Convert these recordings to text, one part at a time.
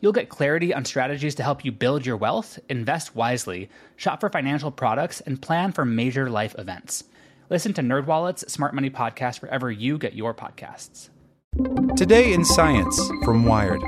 You'll get clarity on strategies to help you build your wealth, invest wisely, shop for financial products, and plan for major life events. Listen to NerdWallet's Smart Money Podcast wherever you get your podcasts. Today in Science from Wired.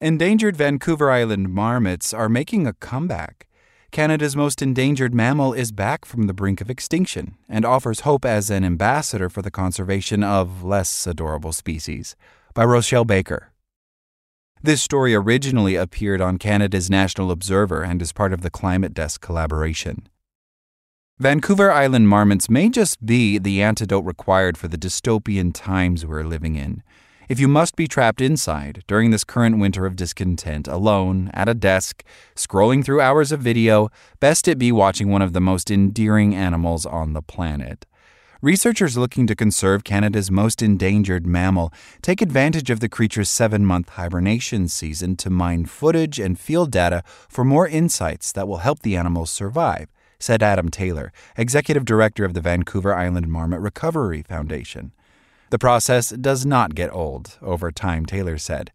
Endangered Vancouver Island marmots are making a comeback. Canada's most endangered mammal is back from the brink of extinction and offers hope as an ambassador for the conservation of less adorable species. By Rochelle Baker. This story originally appeared on Canada's National Observer and is part of the Climate Desk collaboration. Vancouver Island marmots may just be the antidote required for the dystopian times we're living in. If you must be trapped inside during this current winter of discontent, alone, at a desk, scrolling through hours of video, best it be watching one of the most endearing animals on the planet. Researchers looking to conserve Canada's most endangered mammal take advantage of the creature's seven month hibernation season to mine footage and field data for more insights that will help the animals survive said Adam Taylor, executive director of the Vancouver Island Marmot Recovery Foundation. The process does not get old over time, Taylor said.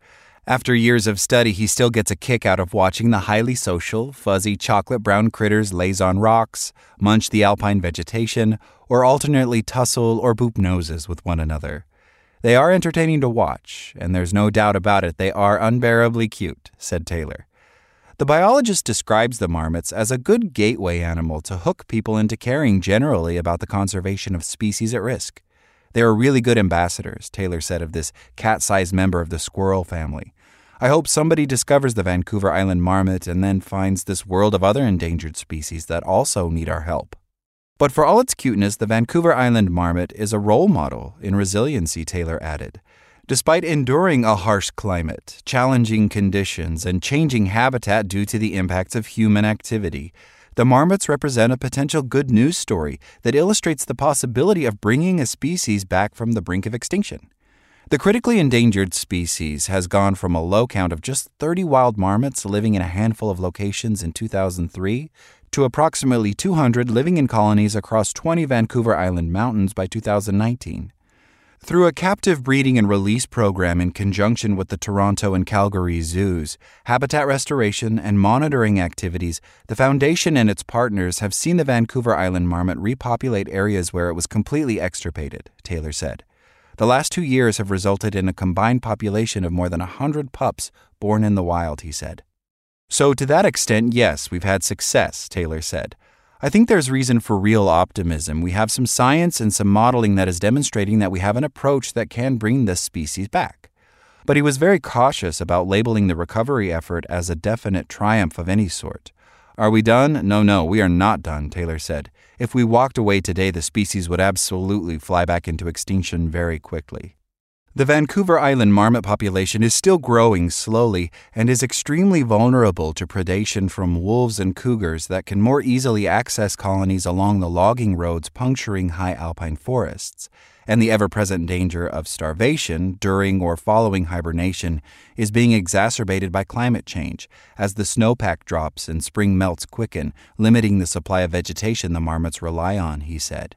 After years of study, he still gets a kick out of watching the highly social, fuzzy chocolate brown critters laze on rocks, munch the alpine vegetation, or alternately tussle or boop noses with one another. They are entertaining to watch, and there's no doubt about it, they are unbearably cute, said Taylor. The biologist describes the marmots as a good gateway animal to hook people into caring generally about the conservation of species at risk. They are really good ambassadors, Taylor said of this cat sized member of the squirrel family. I hope somebody discovers the Vancouver Island marmot and then finds this world of other endangered species that also need our help. But for all its cuteness, the Vancouver Island marmot is a role model in resiliency, Taylor added. Despite enduring a harsh climate, challenging conditions, and changing habitat due to the impacts of human activity, the marmots represent a potential good news story that illustrates the possibility of bringing a species back from the brink of extinction. The critically endangered species has gone from a low count of just 30 wild marmots living in a handful of locations in 2003 to approximately 200 living in colonies across 20 Vancouver Island mountains by 2019. Through a captive breeding and release program in conjunction with the Toronto and Calgary zoos, habitat restoration, and monitoring activities, the Foundation and its partners have seen the Vancouver Island marmot repopulate areas where it was completely extirpated, Taylor said. The last two years have resulted in a combined population of more than 100 pups born in the wild, he said. So, to that extent, yes, we've had success, Taylor said. I think there's reason for real optimism. We have some science and some modeling that is demonstrating that we have an approach that can bring this species back. But he was very cautious about labeling the recovery effort as a definite triumph of any sort. Are we done? No, no, we are not done, Taylor said. If we walked away today, the species would absolutely fly back into extinction very quickly. The Vancouver Island marmot population is still growing slowly and is extremely vulnerable to predation from wolves and cougars that can more easily access colonies along the logging roads puncturing high alpine forests. And the ever present danger of starvation during or following hibernation is being exacerbated by climate change, as the snowpack drops and spring melts quicken, limiting the supply of vegetation the marmots rely on, he said.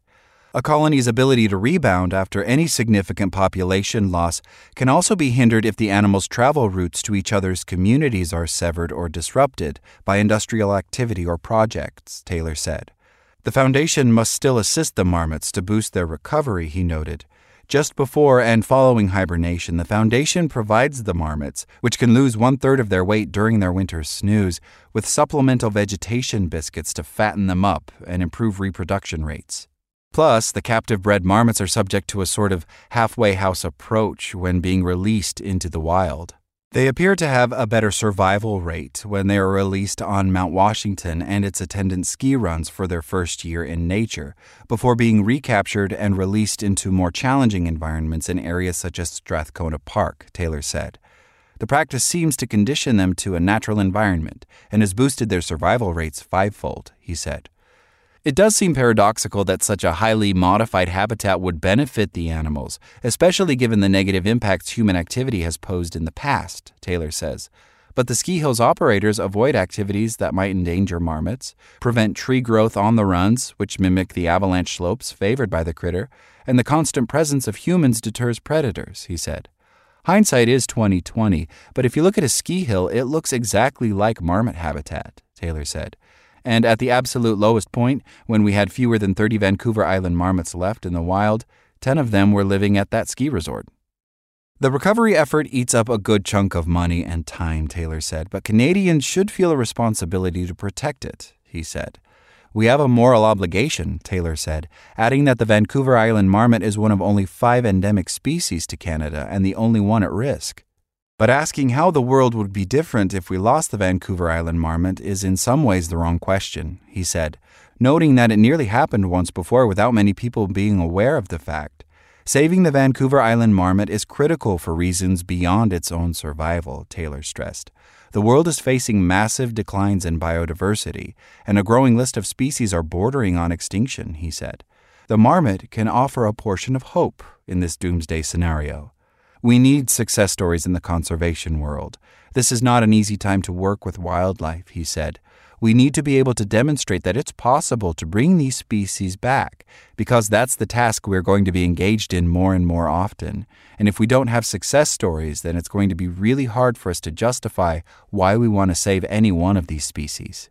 A colony's ability to rebound after any significant population loss can also be hindered if the animal's travel routes to each other's communities are severed or disrupted by industrial activity or projects, Taylor said. The Foundation must still assist the marmots to boost their recovery, he noted. Just before and following hibernation, the Foundation provides the marmots, which can lose one third of their weight during their winter snooze, with supplemental vegetation biscuits to fatten them up and improve reproduction rates. Plus, the captive bred marmots are subject to a sort of halfway house approach when being released into the wild. They appear to have a better survival rate when they are released on Mount Washington and its attendant ski runs for their first year in nature, before being recaptured and released into more challenging environments in areas such as Strathcona Park, Taylor said. The practice seems to condition them to a natural environment and has boosted their survival rates fivefold, he said. It does seem paradoxical that such a highly modified habitat would benefit the animals, especially given the negative impacts human activity has posed in the past, Taylor says. But the ski hills operators avoid activities that might endanger marmots, prevent tree growth on the runs, which mimic the avalanche slopes favored by the critter, and the constant presence of humans deters predators, he said. Hindsight is 2020, but if you look at a ski hill, it looks exactly like marmot habitat, Taylor said. And at the absolute lowest point, when we had fewer than 30 Vancouver Island marmots left in the wild, 10 of them were living at that ski resort. The recovery effort eats up a good chunk of money and time, Taylor said, but Canadians should feel a responsibility to protect it, he said. We have a moral obligation, Taylor said, adding that the Vancouver Island marmot is one of only five endemic species to Canada and the only one at risk. But asking how the world would be different if we lost the Vancouver Island marmot is in some ways the wrong question, he said, noting that it nearly happened once before without many people being aware of the fact. Saving the Vancouver Island marmot is critical for reasons beyond its own survival, Taylor stressed. The world is facing massive declines in biodiversity, and a growing list of species are bordering on extinction, he said. The marmot can offer a portion of hope in this doomsday scenario. We need success stories in the conservation world. This is not an easy time to work with wildlife, he said. We need to be able to demonstrate that it's possible to bring these species back, because that's the task we're going to be engaged in more and more often. And if we don't have success stories, then it's going to be really hard for us to justify why we want to save any one of these species.